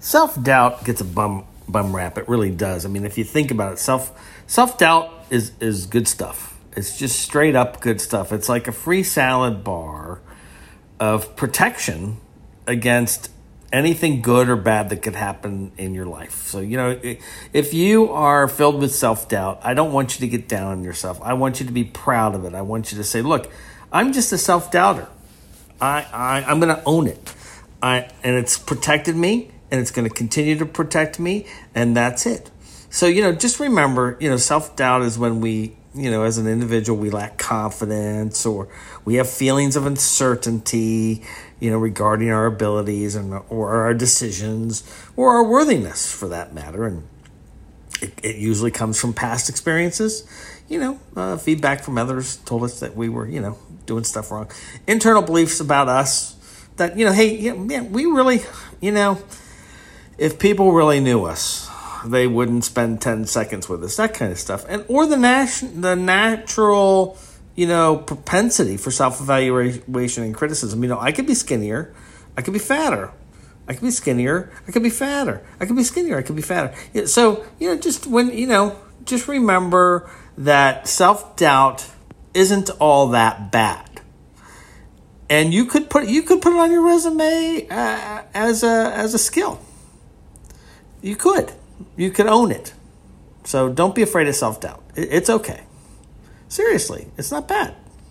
self doubt gets a bum bum rap. It really does. I mean, if you think about it, self self doubt is is good stuff. It's just straight up good stuff. It's like a free salad bar of protection against anything good or bad that could happen in your life. So, you know, if you are filled with self doubt, I don't want you to get down on yourself. I want you to be proud of it. I want you to say, look, I'm just a self doubter. I, I, I'm going to own it. I, and it's protected me and it's going to continue to protect me. And that's it. So, you know, just remember, you know, self doubt is when we, you know, as an individual, we lack confidence or we have feelings of uncertainty, you know, regarding our abilities and or our decisions or our worthiness for that matter. And it, it usually comes from past experiences. You know, uh, feedback from others told us that we were, you know, doing stuff wrong. Internal beliefs about us that, you know, hey, yeah, man, we really, you know, if people really knew us, they wouldn't spend 10 seconds with us, that kind of stuff. And or the nat- the natural, you know, propensity for self-evaluation and criticism. You know, I could be skinnier, I could be fatter. I could be skinnier, I could be fatter. I could be skinnier, I could be fatter. So, you know, just when, you know, just remember that self-doubt isn't all that bad. And you could put you could put it on your resume uh, as a as a skill. You could you could own it. So don't be afraid of self doubt. It's okay. Seriously, it's not bad.